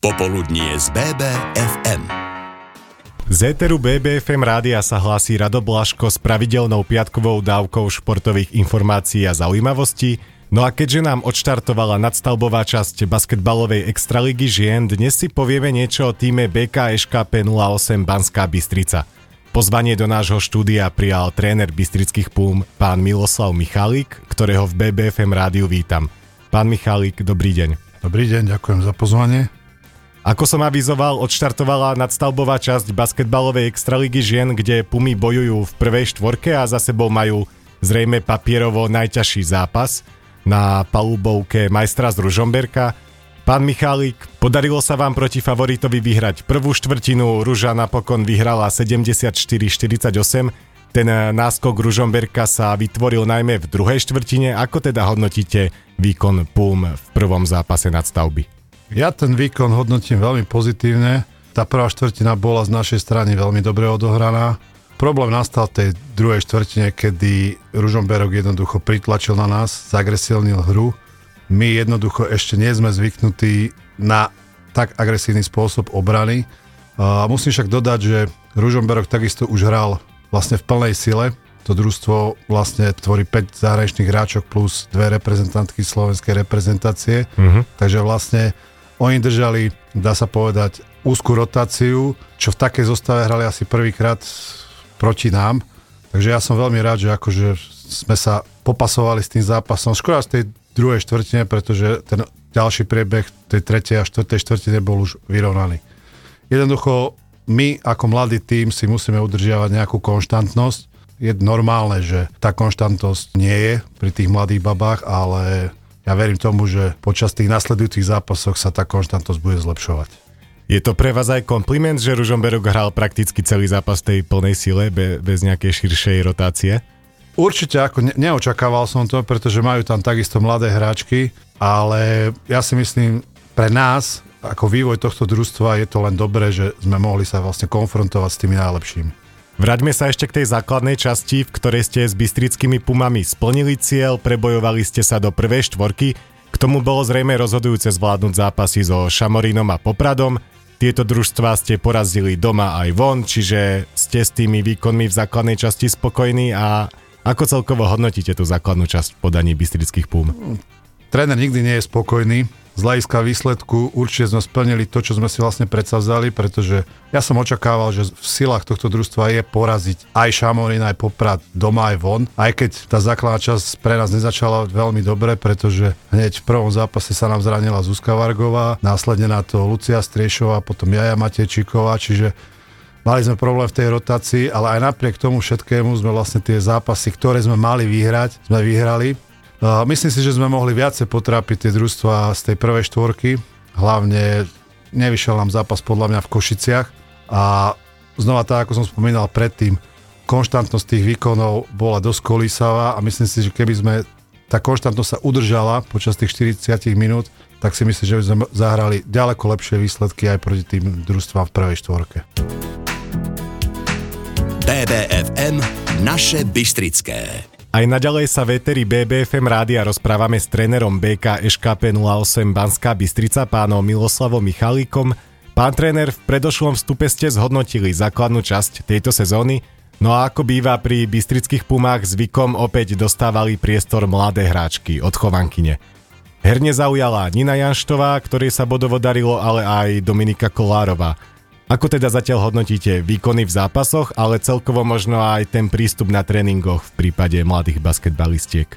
Popoludnie z BBFM. Z éteru BBFM rádia sa hlási Rado Blaško s pravidelnou piatkovou dávkou športových informácií a zaujímavostí. No a keďže nám odštartovala nadstavbová časť basketbalovej extraligy žien, dnes si povieme niečo o týme BKŠKP 08 Banská Bystrica. Pozvanie do nášho štúdia prijal tréner Bystrických Púm, pán Miloslav Michalík, ktorého v BBFM rádiu vítam. Pán Michalík, dobrý deň. Dobrý deň, ďakujem za pozvanie. Ako som avizoval, odštartovala nadstavbová časť basketbalovej extraligy žien, kde Pumy bojujú v prvej štvorke a za sebou majú zrejme papierovo najťažší zápas na palubovke majstra z Ružomberka. Pán Michálik, podarilo sa vám proti favoritovi vyhrať prvú štvrtinu, Ruža napokon vyhrala 74-48, ten náskok Ružomberka sa vytvoril najmä v druhej štvrtine. Ako teda hodnotíte výkon PUM v prvom zápase nadstavby? Ja ten výkon hodnotím veľmi pozitívne. Tá prvá štvrtina bola z našej strany veľmi dobre odohraná. Problém nastal v tej druhej štvrtine, kedy Ružomberok jednoducho pritlačil na nás, zagresilnil hru. My jednoducho ešte nie sme zvyknutí na tak agresívny spôsob obrany. A musím však dodať, že Ružomberok takisto už hral vlastne v plnej sile. To družstvo vlastne tvorí 5 zahraničných hráčok plus dve reprezentantky slovenskej reprezentácie. Uh-huh. Takže vlastne oni držali, dá sa povedať, úzkú rotáciu, čo v takej zostave hrali asi prvýkrát proti nám. Takže ja som veľmi rád, že akože sme sa popasovali s tým zápasom. Škoda z tej druhej štvrtine, pretože ten ďalší priebeh tej tretej a štvrtej štvrtine bol už vyrovnaný. Jednoducho my ako mladý tým si musíme udržiavať nejakú konštantnosť. Je normálne, že tá konštantnosť nie je pri tých mladých babách, ale ja verím tomu, že počas tých nasledujúcich zápasoch sa tá konštantnosť bude zlepšovať. Je to pre vás aj kompliment, že Ružomberok hral prakticky celý zápas tej plnej sile be, bez nejakej širšej rotácie? Určite, ako ne- neočakával som to, pretože majú tam takisto mladé hráčky, ale ja si myslím, pre nás, ako vývoj tohto družstva, je to len dobré, že sme mohli sa vlastne konfrontovať s tými najlepšími. Vráťme sa ešte k tej základnej časti, v ktorej ste s bystrickými Pumami splnili cieľ, prebojovali ste sa do prvej štvorky, k tomu bolo zrejme rozhodujúce zvládnuť zápasy so Šamorínom a Popradom. Tieto družstva ste porazili doma aj von, čiže ste s tými výkonmi v základnej časti spokojní a ako celkovo hodnotíte tú základnú časť podaní bystrických Pum? Tréner nikdy nie je spokojný, z hľadiska výsledku určite sme splnili to, čo sme si vlastne predsavzali, pretože ja som očakával, že v silách tohto družstva je poraziť aj Šamorín, aj Poprad doma, aj von. Aj keď tá základná časť pre nás nezačala veľmi dobre, pretože hneď v prvom zápase sa nám zranila Zuzka Vargová, následne na to Lucia Striešová, potom Jaja Matejčíková, čiže Mali sme problém v tej rotácii, ale aj napriek tomu všetkému sme vlastne tie zápasy, ktoré sme mali vyhrať, sme vyhrali. Myslím si, že sme mohli viacej potrápiť tie družstva z tej prvej štvorky. Hlavne nevyšiel nám zápas podľa mňa v Košiciach a znova tak, ako som spomínal predtým, konštantnosť tých výkonov bola dosť kolísavá a myslím si, že keby sme tá konštantnosť sa udržala počas tých 40 minút, tak si myslím, že by sme zahrali ďaleko lepšie výsledky aj proti tým družstvám v prvej štvorke. BBFM Naše Bystrické. Aj naďalej sa v éteri BBFM rádia rozprávame s trénerom BK SKP 08 Banská Bystrica pánom Miloslavom Michalíkom. Pán tréner, v predošlom vstupe ste zhodnotili základnú časť tejto sezóny, no a ako býva pri bystrických pumách zvykom opäť dostávali priestor mladé hráčky od chovankyne. Herne zaujala Nina Janštová, ktorej sa bodovo darilo, ale aj Dominika Kolárová – ako teda zatiaľ hodnotíte výkony v zápasoch, ale celkovo možno aj ten prístup na tréningoch v prípade mladých basketbalistiek?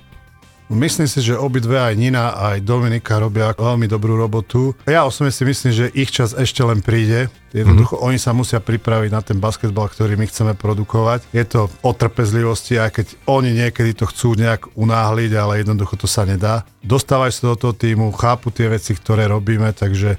Myslím si, že obidve aj Nina, aj Dominika robia veľmi dobrú robotu. Ja osobne si myslím, že ich čas ešte len príde. Jednoducho mm-hmm. oni sa musia pripraviť na ten basketbal, ktorý my chceme produkovať. Je to o trpezlivosti, aj keď oni niekedy to chcú nejak unáhliť, ale jednoducho to sa nedá. Dostávajú sa do toho týmu, chápu tie veci, ktoré robíme, takže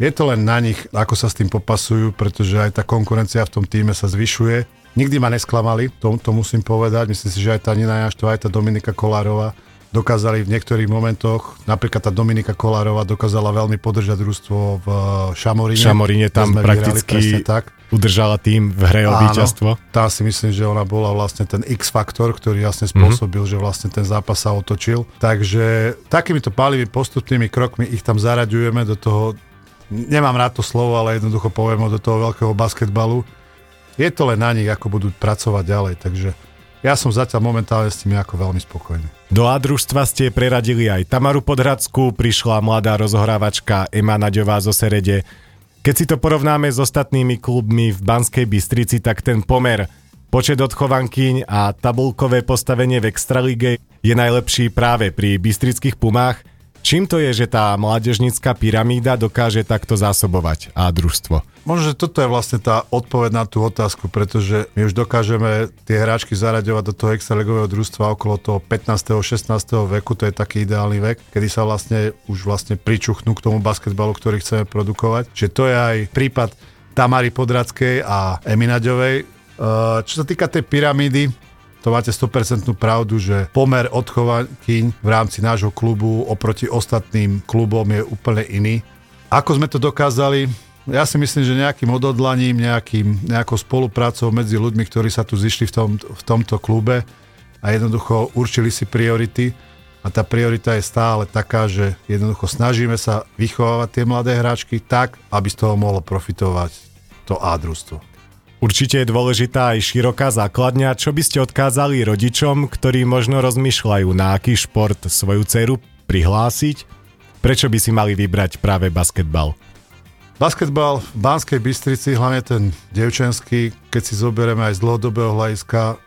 je to len na nich, ako sa s tým popasujú, pretože aj tá konkurencia v tom týme sa zvyšuje. Nikdy ma nesklamali, to, to musím povedať. Myslím si, že aj tá Nina Jaštová, aj tá Dominika Kolárova dokázali v niektorých momentoch, napríklad tá Dominika Kolárova dokázala veľmi podržať družstvo v Šamoríne. Šamoríne tam prakticky tak. udržala tým v hre o víťazstvo. Tá si myslím, že ona bola vlastne ten X-faktor, ktorý jasne mhm. spôsobil, mm-hmm. že vlastne ten zápas sa otočil. Takže takýmito palivými postupnými krokmi ich tam zaraďujeme do toho nemám rád to slovo, ale jednoducho poviem do toho veľkého basketbalu. Je to len na nich, ako budú pracovať ďalej, takže ja som zatiaľ momentálne s tým ako veľmi spokojný. Do A družstva ste preradili aj Tamaru Podhradskú, prišla mladá rozohrávačka Ema Naďová zo Serede. Keď si to porovnáme s ostatnými klubmi v Banskej Bystrici, tak ten pomer počet odchovankyň a tabulkové postavenie v Extralige je najlepší práve pri Bystrických Pumách. Čím to je, že tá mládežnická pyramída dokáže takto zásobovať a družstvo? Možno, že toto je vlastne tá odpoveď na tú otázku, pretože my už dokážeme tie hráčky zaraďovať do toho extraligového družstva okolo toho 15. 16. veku, to je taký ideálny vek, kedy sa vlastne už vlastne pričuchnú k tomu basketbalu, ktorý chceme produkovať. Čiže to je aj prípad Tamary Podradskej a Eminaďovej, Eh, čo sa týka tej pyramídy, to máte 100% pravdu, že pomer odchovankyň v rámci nášho klubu oproti ostatným klubom je úplne iný. Ako sme to dokázali? Ja si myslím, že nejakým odhodlaním, nejakým, nejakou spoluprácou medzi ľuďmi, ktorí sa tu zišli v, tom, v tomto klube a jednoducho určili si priority. A tá priorita je stále taká, že jednoducho snažíme sa vychovávať tie mladé hráčky tak, aby z toho mohlo profitovať to A družstvo. Určite je dôležitá aj široká základňa. Čo by ste odkázali rodičom, ktorí možno rozmýšľajú, na aký šport svoju dceru prihlásiť? Prečo by si mali vybrať práve basketbal? Basketbal v Banskej Bystrici, hlavne ten devčenský, keď si zoberieme aj z dlhodobého hľadiska,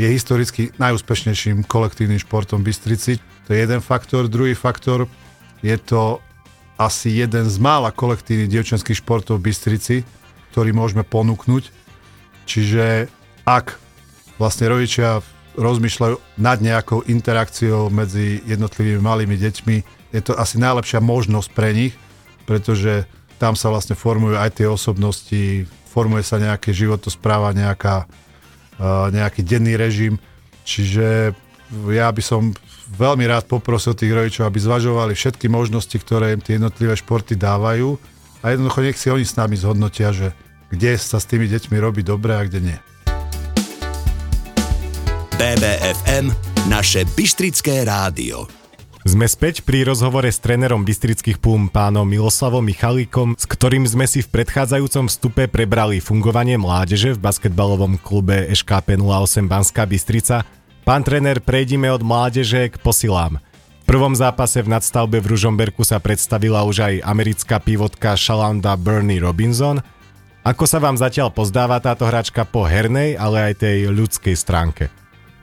je historicky najúspešnejším kolektívnym športom Bystrici. To je jeden faktor. Druhý faktor je to asi jeden z mála kolektívnych devčenských športov v Bystrici, ktorý môžeme ponúknuť Čiže ak vlastne rodičia rozmýšľajú nad nejakou interakciou medzi jednotlivými malými deťmi, je to asi najlepšia možnosť pre nich, pretože tam sa vlastne formujú aj tie osobnosti, formuje sa nejaké životospráva, nejaká, uh, nejaký denný režim. Čiže ja by som veľmi rád poprosil tých rodičov, aby zvažovali všetky možnosti, ktoré im tie jednotlivé športy dávajú a jednoducho nech si oni s nami zhodnotia, že kde sa s tými deťmi robí dobre a kde nie. BBFM, naše Bystrické rádio. Sme späť pri rozhovore s trénerom Bystrických Pum pánom Miloslavom Michalíkom, s ktorým sme si v predchádzajúcom vstupe prebrali fungovanie mládeže v basketbalovom klube SKP 08 Banská Bystrica. Pán tréner, prejdime od mládeže k posilám. V prvom zápase v nadstavbe v Ružomberku sa predstavila už aj americká pivotka Shalanda Bernie Robinson – ako sa vám zatiaľ pozdáva táto hračka po hernej, ale aj tej ľudskej stránke?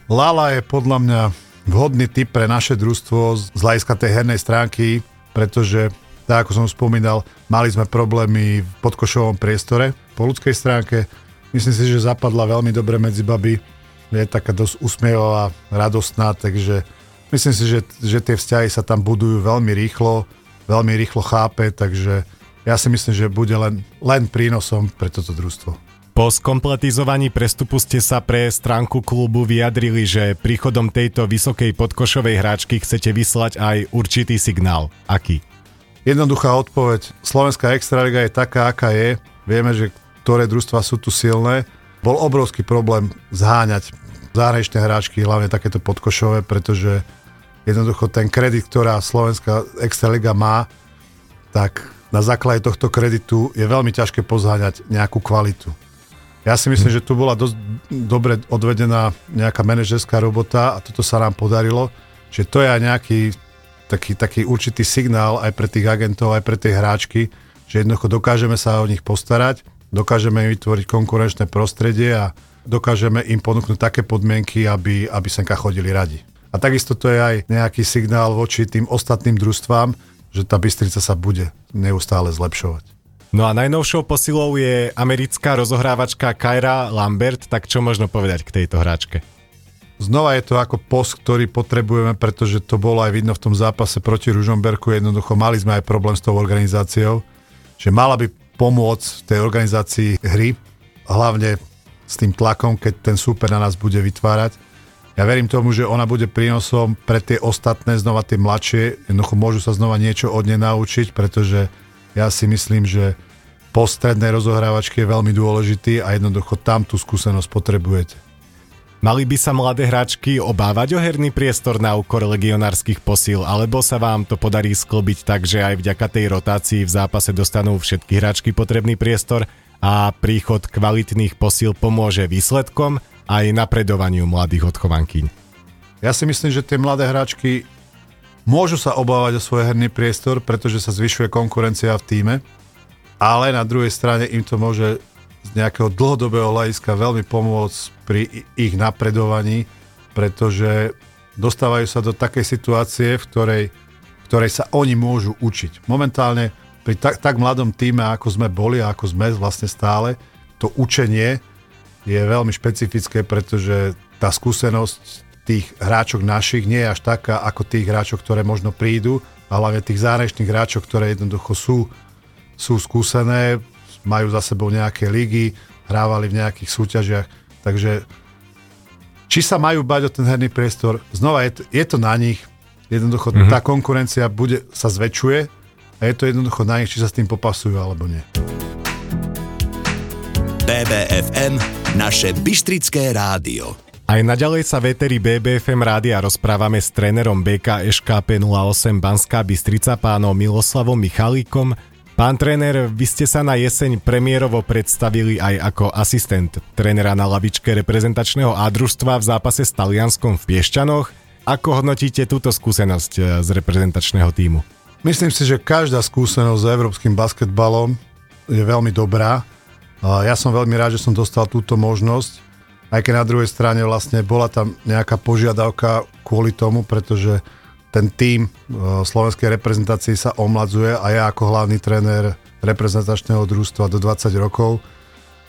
Lala je podľa mňa vhodný typ pre naše družstvo z hľadiska tej hernej stránky, pretože, tak ako som spomínal, mali sme problémy v podkošovom priestore. Po ľudskej stránke myslím si, že zapadla veľmi dobre medzi baby. Je taká dosť usmievavá, radostná, takže myslím si, že, že tie vzťahy sa tam budujú veľmi rýchlo, veľmi rýchlo chápe, takže ja si myslím, že bude len, len prínosom pre toto družstvo. Po skompletizovaní prestupu ste sa pre stránku klubu vyjadrili, že príchodom tejto vysokej podkošovej hráčky chcete vyslať aj určitý signál. Aký? Jednoduchá odpoveď. Slovenská extraliga je taká, aká je. Vieme, že ktoré družstva sú tu silné. Bol obrovský problém zháňať zahraničné hráčky, hlavne takéto podkošové, pretože jednoducho ten kredit, ktorá Slovenská extraliga má, tak na základe tohto kreditu je veľmi ťažké pozháňať nejakú kvalitu. Ja si myslím, že tu bola dosť dobre odvedená nejaká manažerská robota a toto sa nám podarilo, že to je aj nejaký taký, taký určitý signál aj pre tých agentov, aj pre tie hráčky, že jednoducho dokážeme sa o nich postarať, dokážeme im vytvoriť konkurenčné prostredie a dokážeme im ponúknuť také podmienky, aby, aby senka chodili radi. A takisto to je aj nejaký signál voči tým ostatným družstvám, že tá Bystrica sa bude neustále zlepšovať. No a najnovšou posilou je americká rozohrávačka Kyra Lambert, tak čo možno povedať k tejto hráčke? Znova je to ako post, ktorý potrebujeme, pretože to bolo aj vidno v tom zápase proti Ružomberku. Jednoducho mali sme aj problém s tou organizáciou, že mala by pomôcť v tej organizácii hry, hlavne s tým tlakom, keď ten súper na nás bude vytvárať ja verím tomu, že ona bude prínosom pre tie ostatné, znova tie mladšie. Jednoducho môžu sa znova niečo od nej naučiť, pretože ja si myslím, že postrednej rozohrávačky je veľmi dôležitý a jednoducho tam tú skúsenosť potrebujete. Mali by sa mladé hráčky obávať o herný priestor na úkor legionárskych posíl, alebo sa vám to podarí sklobiť tak, že aj vďaka tej rotácii v zápase dostanú všetky hráčky potrebný priestor a príchod kvalitných posíl pomôže výsledkom aj napredovaniu mladých odchovankyň. Ja si myslím, že tie mladé hráčky môžu sa obávať o svoj herný priestor, pretože sa zvyšuje konkurencia v týme, ale na druhej strane im to môže z nejakého dlhodobého hľadiska veľmi pomôcť pri ich napredovaní, pretože dostávajú sa do takej situácie, v ktorej, v ktorej sa oni môžu učiť. Momentálne pri tak, tak mladom týme, ako sme boli a ako sme vlastne stále, to učenie je veľmi špecifické, pretože tá skúsenosť tých hráčok našich nie je až taká, ako tých hráčok, ktoré možno prídu, a hlavne tých zahraničných hráčok, ktoré jednoducho sú, sú skúsené, majú za sebou nejaké ligy, hrávali v nejakých súťažiach, takže či sa majú bať o ten herný priestor, znova je to, je to na nich, jednoducho mm-hmm. tá konkurencia bude, sa zväčšuje a je to jednoducho na nich, či sa s tým popasujú alebo nie. BBFM, naše Bystrické rádio. Aj naďalej sa veteri BBFM rádia rozprávame s trénerom BK SKP 08 Banská Bystrica pánom Miloslavom Michalíkom, Pán tréner, vy ste sa na jeseň premiérovo predstavili aj ako asistent trénera na lavičke reprezentačného družstva v zápase s Talianskom v Piešťanoch. Ako hodnotíte túto skúsenosť eh, z reprezentačného týmu? Myslím si, že každá skúsenosť s európskym basketbalom je veľmi dobrá. Ja som veľmi rád, že som dostal túto možnosť, aj keď na druhej strane vlastne bola tam nejaká požiadavka kvôli tomu, pretože ten tým v slovenskej reprezentácii sa omladzuje a ja ako hlavný tréner reprezentačného družstva do 20 rokov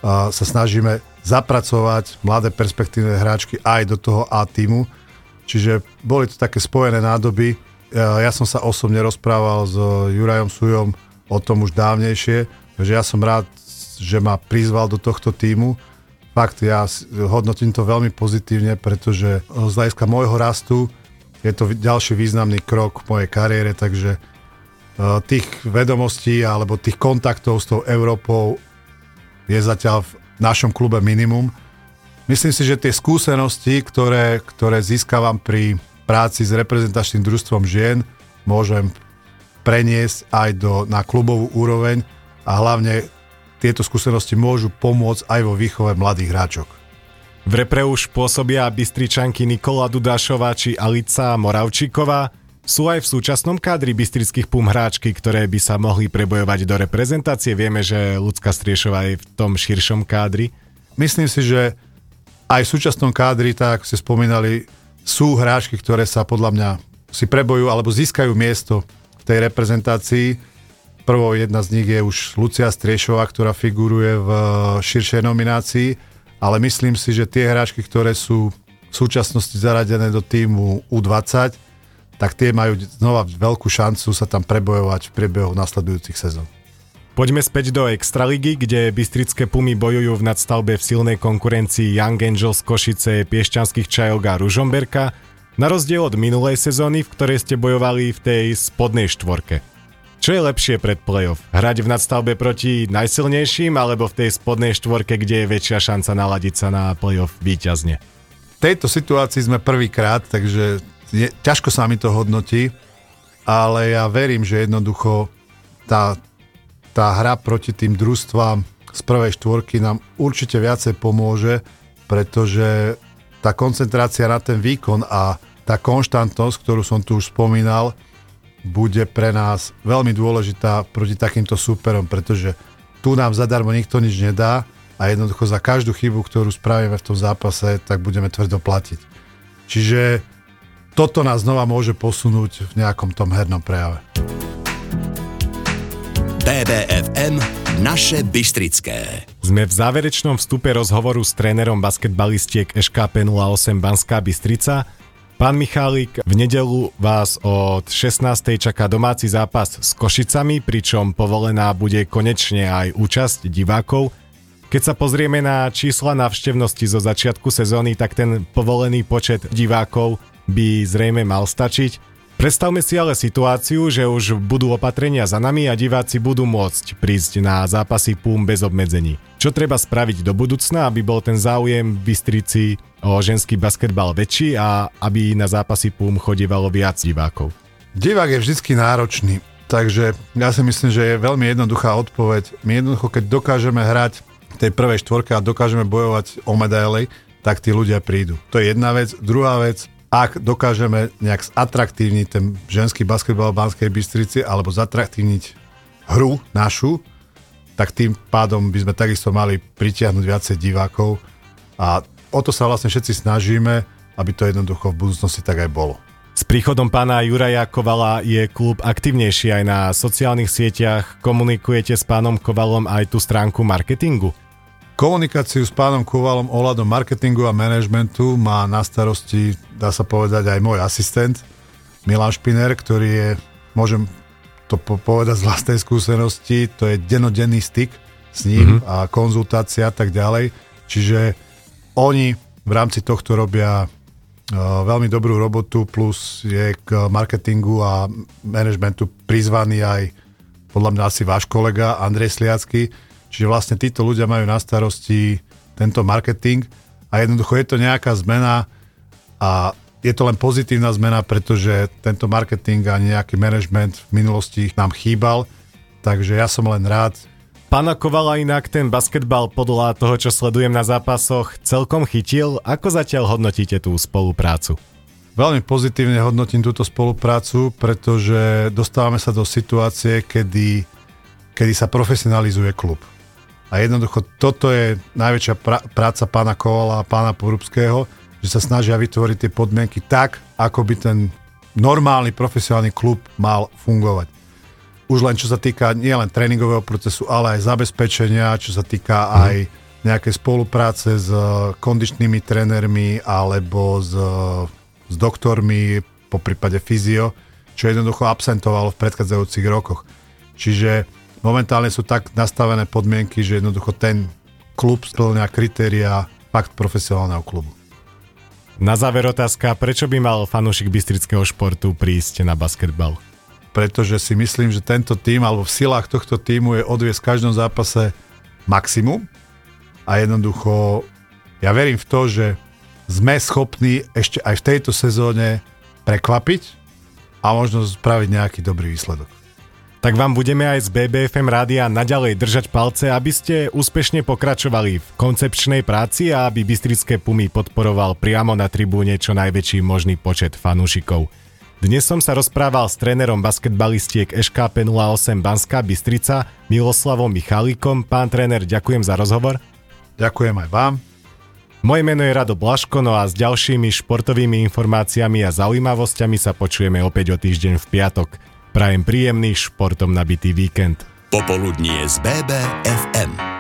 sa snažíme zapracovať mladé perspektívne hráčky aj do toho A týmu. Čiže boli to také spojené nádoby. Ja som sa osobne rozprával s Jurajom Sujom o tom už dávnejšie, že ja som rád, že ma prizval do tohto týmu. Fakt, ja hodnotím to veľmi pozitívne, pretože z hľadiska môjho rastu je to ďalší významný krok v mojej kariére, takže e, tých vedomostí alebo tých kontaktov s tou Európou je zatiaľ v našom klube minimum. Myslím si, že tie skúsenosti, ktoré, ktoré získavam pri práci s reprezentačným družstvom žien, môžem preniesť aj do, na klubovú úroveň a hlavne tieto skúsenosti môžu pomôcť aj vo výchove mladých hráčok. V repre už pôsobia Bystričanky Nikola Dudášová či Alica Moravčíková. Sú aj v súčasnom kádri bystrických pum hráčky, ktoré by sa mohli prebojovať do reprezentácie. Vieme, že Lucka Striešová je v tom širšom kádri. Myslím si, že aj v súčasnom kádri, tak ste spomínali, sú hráčky, ktoré sa podľa mňa si prebojujú alebo získajú miesto v tej reprezentácii. Prvou jedna z nich je už Lucia Striešová, ktorá figuruje v širšej nominácii ale myslím si, že tie hráčky, ktoré sú v súčasnosti zaradené do týmu U20, tak tie majú znova veľkú šancu sa tam prebojovať v priebehu nasledujúcich sezón. Poďme späť do Extraligy, kde Bystrické Pumy bojujú v nadstavbe v silnej konkurencii Young Angels Košice, Piešťanských Čajok a Ružomberka, na rozdiel od minulej sezóny, v ktorej ste bojovali v tej spodnej štvorke. Čo je lepšie pred playoff? Hrať v nadstavbe proti najsilnejším alebo v tej spodnej štvorke, kde je väčšia šanca naladiť sa na playoff výťazne? V tejto situácii sme prvýkrát, takže je, ťažko sa mi to hodnotí, ale ja verím, že jednoducho tá, tá hra proti tým družstvám z prvej štvorky nám určite viacej pomôže, pretože tá koncentrácia na ten výkon a tá konštantnosť, ktorú som tu už spomínal, bude pre nás veľmi dôležitá proti takýmto súperom, pretože tu nám zadarmo nikto nič nedá a jednoducho za každú chybu, ktorú spravíme v tom zápase, tak budeme tvrdo platiť. Čiže toto nás znova môže posunúť v nejakom tom hernom prejave. BBFM Naše Bystrické. Sme v záverečnom vstupe rozhovoru s trénerom basketbalistiek SKP 08 Banská Bystrica Pán Michálik, v nedelu vás od 16. čaká domáci zápas s Košicami, pričom povolená bude konečne aj účasť divákov. Keď sa pozrieme na čísla návštevnosti zo začiatku sezóny, tak ten povolený počet divákov by zrejme mal stačiť. Predstavme si ale situáciu, že už budú opatrenia za nami a diváci budú môcť prísť na zápasy PUM bez obmedzení. Čo treba spraviť do budúcna, aby bol ten záujem v Bystrici o ženský basketbal väčší a aby na zápasy PUM chodívalo viac divákov? Divák je vždy náročný, takže ja si myslím, že je veľmi jednoduchá odpoveď. My jednoducho, keď dokážeme hrať v tej prvej štvorke a dokážeme bojovať o medaily, tak tí ľudia prídu. To je jedna vec. Druhá vec, ak dokážeme nejak zatraktívniť ten ženský basketbal v Banskej Bystrici alebo zatraktívniť hru našu, tak tým pádom by sme takisto mali pritiahnuť viacej divákov a o to sa vlastne všetci snažíme, aby to jednoducho v budúcnosti tak aj bolo. S príchodom pána Juraja Kovala je klub aktivnejší aj na sociálnych sieťach. Komunikujete s pánom Kovalom aj tú stránku marketingu? Komunikáciu s pánom Kovalom ohľadom marketingu a manažmentu má na starosti, dá sa povedať, aj môj asistent Milan Špiner, ktorý je, môžem to povedať z vlastnej skúsenosti, to je denodenný styk s ním mm-hmm. a konzultácia a tak ďalej. Čiže oni v rámci tohto robia uh, veľmi dobrú robotu, plus je k marketingu a manažmentu prizvaný aj podľa mňa asi váš kolega Andrej Sliacky, Čiže vlastne títo ľudia majú na starosti tento marketing a jednoducho je to nejaká zmena a je to len pozitívna zmena, pretože tento marketing a nejaký management v minulosti nám chýbal, takže ja som len rád. Pána Kovala inak ten basketbal podľa toho, čo sledujem na zápasoch, celkom chytil. Ako zatiaľ hodnotíte tú spoluprácu? Veľmi pozitívne hodnotím túto spoluprácu, pretože dostávame sa do situácie, kedy, kedy sa profesionalizuje klub. A jednoducho toto je najväčšia pra- práca pána Kovala a pána Porubského, že sa snažia vytvoriť tie podmienky tak, ako by ten normálny profesionálny klub mal fungovať. Už len čo sa týka nielen tréningového procesu, ale aj zabezpečenia, čo sa týka mm. aj nejakej spolupráce s eh, kondičnými trénermi alebo s, s doktormi, po prípade fyzio, čo jednoducho absentovalo v predchádzajúcich rokoch. Čiže momentálne sú tak nastavené podmienky, že jednoducho ten klub splňa kritéria fakt profesionálneho klubu. Na záver otázka, prečo by mal fanúšik bystrického športu prísť na basketbal? Pretože si myslím, že tento tým alebo v silách tohto týmu je odviesť v každom zápase maximum a jednoducho ja verím v to, že sme schopní ešte aj v tejto sezóne prekvapiť a možno spraviť nejaký dobrý výsledok tak vám budeme aj z BBFM rádia naďalej držať palce, aby ste úspešne pokračovali v koncepčnej práci a aby Bystrické Pumy podporoval priamo na tribúne čo najväčší možný počet fanúšikov. Dnes som sa rozprával s trénerom basketbalistiek EŠKP 08 Banská Bystrica Miloslavom Michalíkom. Pán tréner, ďakujem za rozhovor. Ďakujem aj vám. Moje meno je Rado Blaško, no a s ďalšími športovými informáciami a zaujímavosťami sa počujeme opäť o týždeň v piatok. Prajem príjemný športom nabitý víkend. Popoludnie z BBFM.